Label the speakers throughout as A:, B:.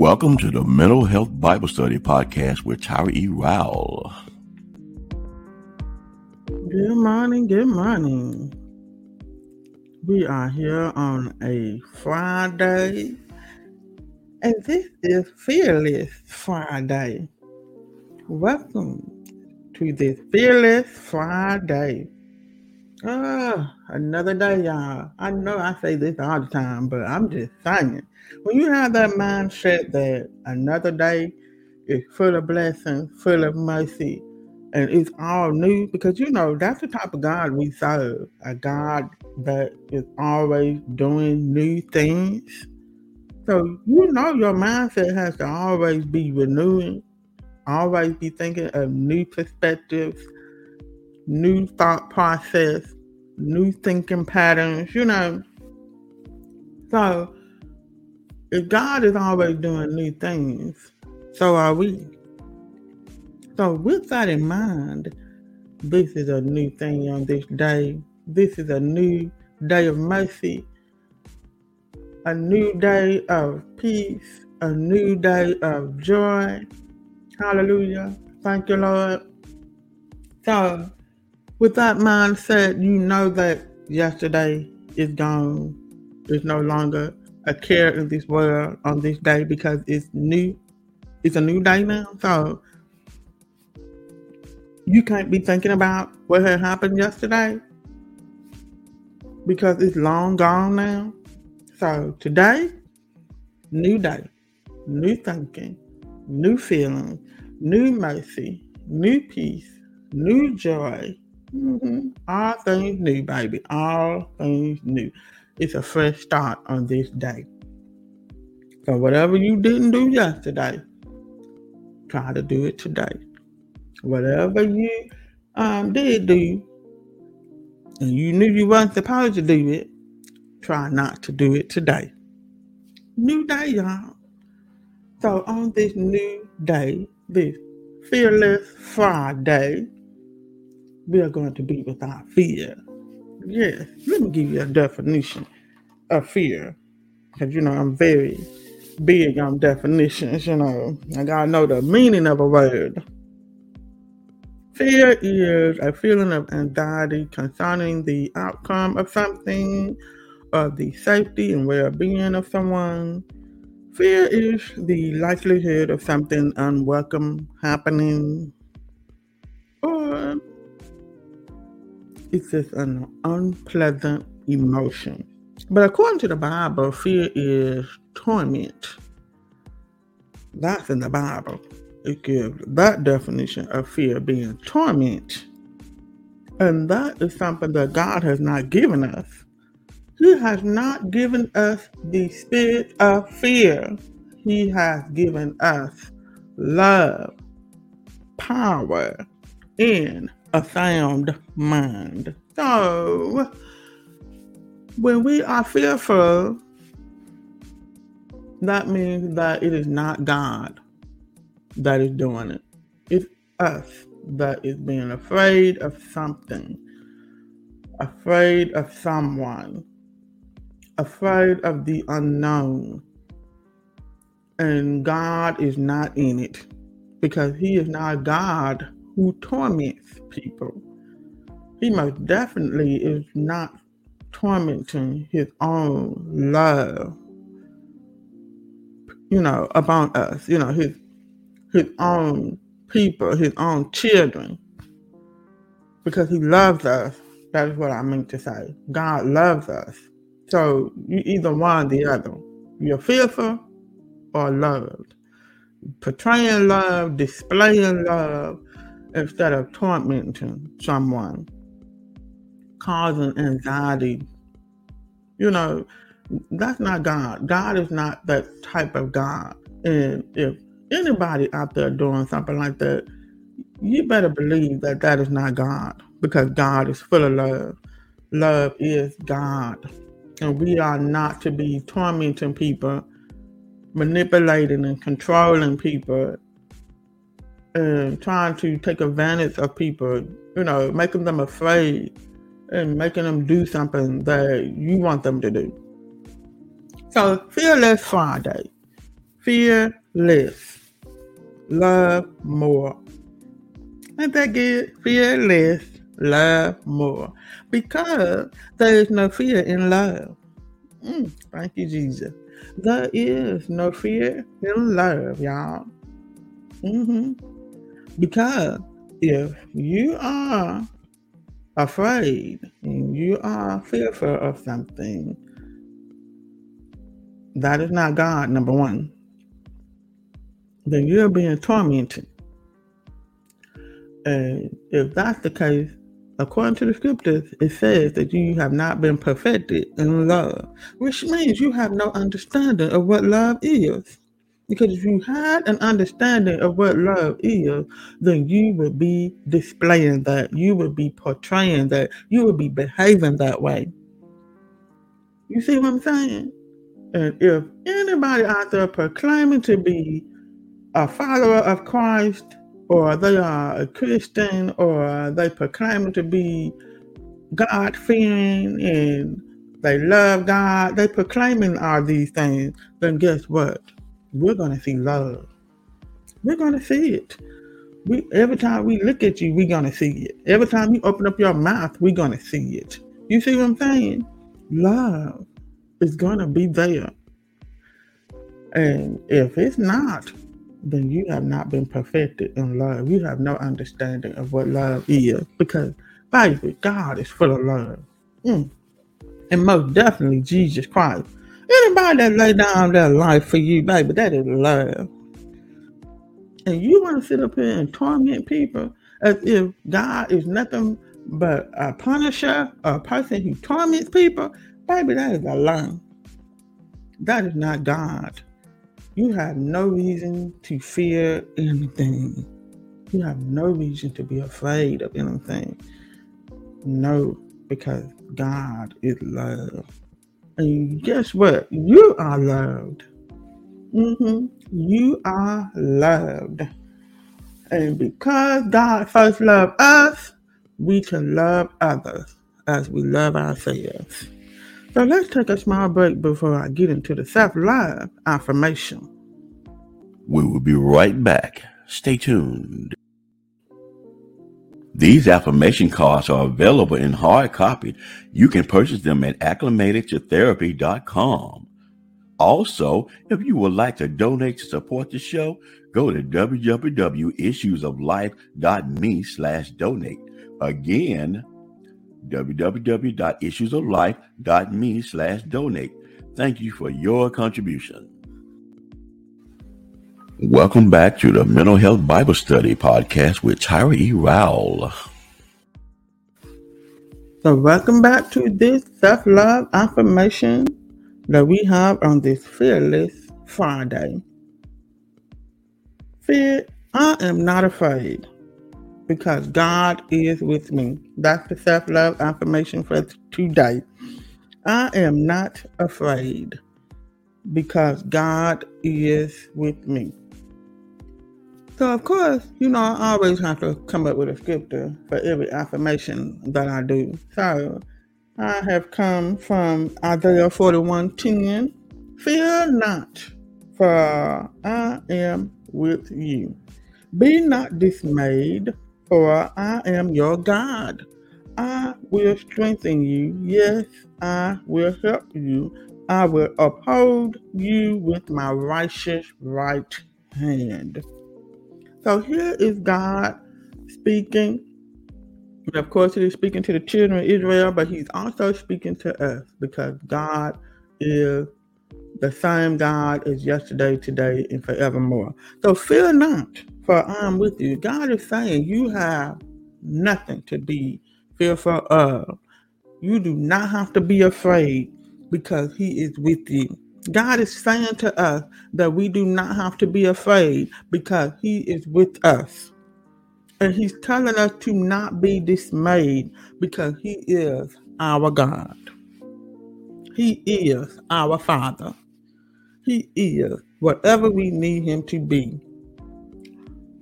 A: Welcome to the Mental Health Bible Study Podcast with Tyra E. Rowell.
B: Good morning, good morning. We are here on a Friday, and this is Fearless Friday. Welcome to this Fearless Friday. Ah, another day, y'all. I know I say this all the time, but I'm just saying. When you have that mindset that another day is full of blessings, full of mercy, and it's all new, because you know that's the type of God we serve. A God that is always doing new things. So you know your mindset has to always be renewing, always be thinking of new perspectives new thought process, new thinking patterns, you know. So, if God is always doing new things, so are we. So, with that in mind, this is a new thing on this day. This is a new day of mercy, a new day of peace, a new day of joy. Hallelujah. Thank you, Lord. So, with that mindset, you know that yesterday is gone. There's no longer a care in this world on this day because it's new. It's a new day now. So you can't be thinking about what had happened yesterday because it's long gone now. So today, new day, new thinking, new feeling, new mercy, new peace, new joy, Mm-hmm. All things new, baby. All things new. It's a fresh start on this day. So whatever you didn't do yesterday, try to do it today. Whatever you um, did do, and you knew you weren't supposed to do it, try not to do it today. New day, y'all. So on this new day, this Fearless Friday, we are going to be without fear. Yes, let me give you a definition of fear. Because, you know, I'm very big on definitions, you know. I gotta know the meaning of a word. Fear is a feeling of anxiety concerning the outcome of something or the safety and well being of someone. Fear is the likelihood of something unwelcome happening or it's just an unpleasant emotion. But according to the Bible, fear is torment. That's in the Bible. It gives that definition of fear being torment. And that is something that God has not given us. He has not given us the spirit of fear. He has given us love, power, and a sound mind. So, when we are fearful, that means that it is not God that is doing it. It's us that is being afraid of something, afraid of someone, afraid of the unknown. And God is not in it because He is not God who torments people. He most definitely is not tormenting his own love, you know, upon us, you know, his his own people, his own children. Because he loves us. That is what I meant to say. God loves us. So you either one or the other. You're fearful or loved. Portraying love, displaying love, instead of tormenting someone, causing anxiety. You know, that's not God. God is not that type of God. And if anybody out there doing something like that, you better believe that that is not God because God is full of love. Love is God. And we are not to be tormenting people, manipulating and controlling people and trying to take advantage of people, you know, making them afraid and making them do something that you want them to do. So, Fearless Friday. fear less, love more. Ain't that good? Fear less, love more. Because there is no fear in love. Mm, thank you, Jesus. There is no fear in love, y'all. Mm-hmm. Because if you are afraid and you are fearful of something, that is not God, number one. Then you're being tormented. And if that's the case, according to the scriptures, it says that you have not been perfected in love, which means you have no understanding of what love is. Because if you had an understanding of what love is, then you would be displaying that, you would be portraying that, you would be behaving that way. You see what I'm saying? And if anybody out there proclaiming to be a follower of Christ, or they are a Christian, or they proclaiming to be God fearing and they love God, they proclaiming all these things, then guess what? We're gonna see love. We're gonna see it. We every time we look at you, we're gonna see it. Every time you open up your mouth, we're gonna see it. You see what I'm saying? Love is gonna be there. And if it's not, then you have not been perfected in love. You have no understanding of what love is because, baby, God is full of love. Mm. And most definitely Jesus Christ. Anybody that lay down their life for you, baby, that is love. And you want to sit up here and torment people as if God is nothing but a punisher, a person who torments people, baby, that is a lie. That is not God. You have no reason to fear anything. You have no reason to be afraid of anything. No, because God is love. And guess what? You are loved. Mm-hmm. You are loved. And because God first loved us, we can love others as we love ourselves. So let's take a small break before I get into the self love affirmation.
A: We will be right back. Stay tuned. These affirmation cards are available in hard copy. You can purchase them at acclimatedtotherapy.com. Also, if you would like to donate to support the show, go to www.issuesoflife.me slash donate. Again, www.issuesoflife.me slash donate. Thank you for your contribution. Welcome back to the Mental Health Bible Study Podcast with Tyra E. Rowell.
B: So, welcome back to this self love affirmation that we have on this Fearless Friday. Fear, I am not afraid because God is with me. That's the self love affirmation for today. I am not afraid because God is with me. So, of course, you know, I always have to come up with a scripture for every affirmation that I do. So, I have come from Isaiah 41 10. Fear not, for I am with you. Be not dismayed, for I am your God. I will strengthen you. Yes, I will help you. I will uphold you with my righteous right hand. So here is God speaking. And of course, He is speaking to the children of Israel, but He's also speaking to us because God is the same God as yesterday, today, and forevermore. So fear not, for I am with you. God is saying you have nothing to be fearful of. You do not have to be afraid because He is with you. God is saying to us that we do not have to be afraid because He is with us. And He's telling us to not be dismayed because He is our God. He is our Father. He is whatever we need Him to be.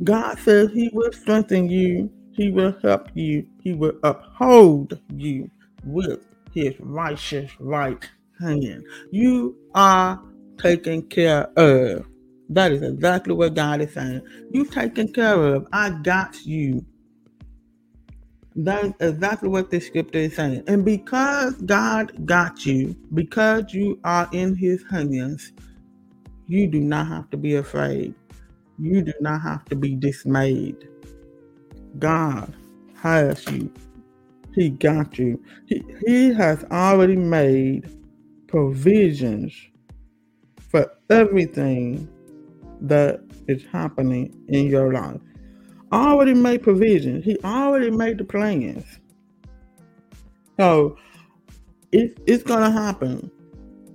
B: God says He will strengthen you, He will help you, He will uphold you with His righteous right hand. You are taken care of. That is exactly what God is saying. You've taken care of. I got you. That is exactly what the scripture is saying. And because God got you, because you are in his hands, you do not have to be afraid. You do not have to be dismayed. God has you. He got you. He, he has already made provisions for everything that is happening in your life. Already made provisions. He already made the plans. So it, it's going to happen.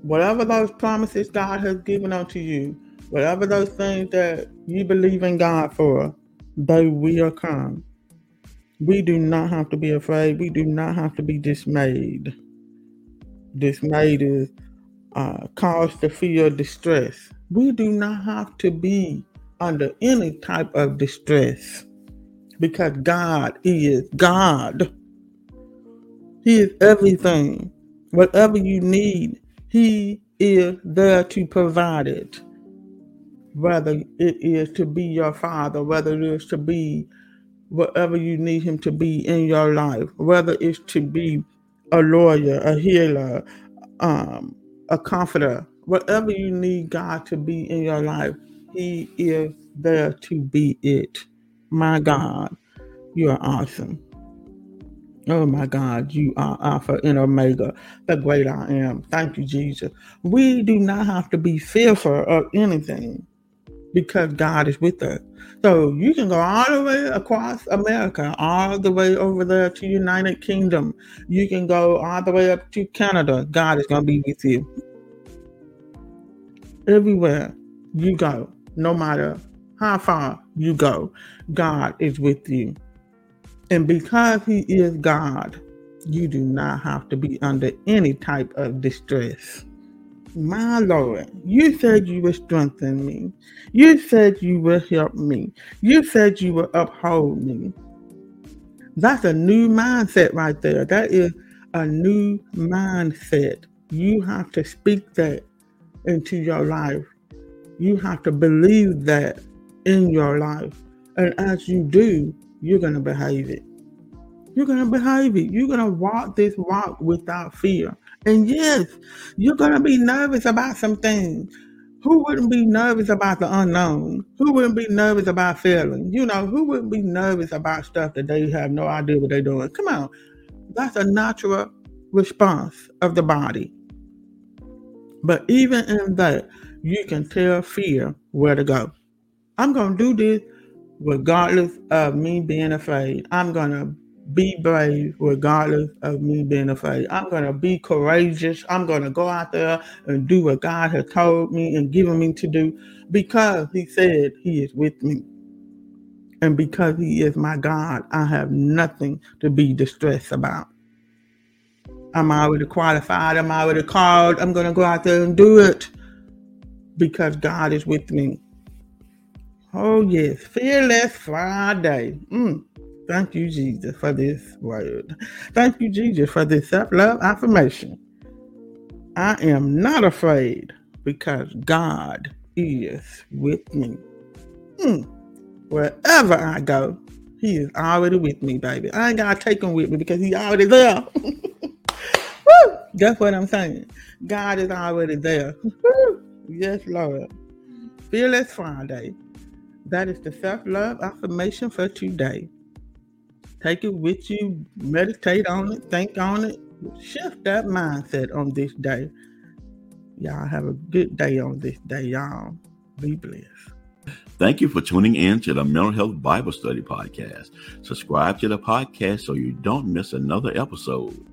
B: Whatever those promises God has given unto you, whatever those things that you believe in God for, they will come. We do not have to be afraid. We do not have to be dismayed. Dismayed is uh, cause to feel distress. We do not have to be under any type of distress because God is God. He is everything. Whatever you need, He is there to provide it. Whether it is to be your father, whether it is to be whatever you need Him to be in your life, whether it's to be a lawyer, a healer, um, a comforter, whatever you need God to be in your life, He is there to be it. My God, you are awesome. Oh my God, you are Alpha and Omega, the great I am. Thank you, Jesus. We do not have to be fearful of anything because God is with us. So you can go all the way across America, all the way over there to United Kingdom. You can go all the way up to Canada. God is going to be with you. Everywhere you go, no matter how far you go, God is with you. And because He is God, you do not have to be under any type of distress. My Lord, you said you would strengthen me. You said you would help me. You said you would uphold me. That's a new mindset right there. That is a new mindset. You have to speak that into your life. You have to believe that in your life. And as you do, you're going to behave it. You're going to behave it. You're going to walk this walk without fear. And yes, you're going to be nervous about some things. Who wouldn't be nervous about the unknown? Who wouldn't be nervous about failing? You know, who wouldn't be nervous about stuff that they have no idea what they're doing? Come on. That's a natural response of the body. But even in that, you can tell fear where to go. I'm going to do this regardless of me being afraid. I'm going to be brave regardless of me being afraid. I'm going to be courageous. I'm going to go out there and do what God has told me and given me to do because He said He is with me. And because He is my God, I have nothing to be distressed about. I'm already qualified. I'm already called. I'm going to go out there and do it because God is with me. Oh, yes. Fearless Friday. Mm. Thank you, Jesus, for this word. Thank you, Jesus, for this self love affirmation. I am not afraid because God is with me. Mm. Wherever I go, He is already with me, baby. I ain't got to take Him with me because He's already there. Woo! That's what I'm saying. God is already there. yes, Lord. Fearless Friday. That is the self love affirmation for today. Take it with you, meditate on it, think on it, shift that mindset on this day. Y'all have a good day on this day, y'all. Be blessed.
A: Thank you for tuning in to the Mental Health Bible Study Podcast. Subscribe to the podcast so you don't miss another episode.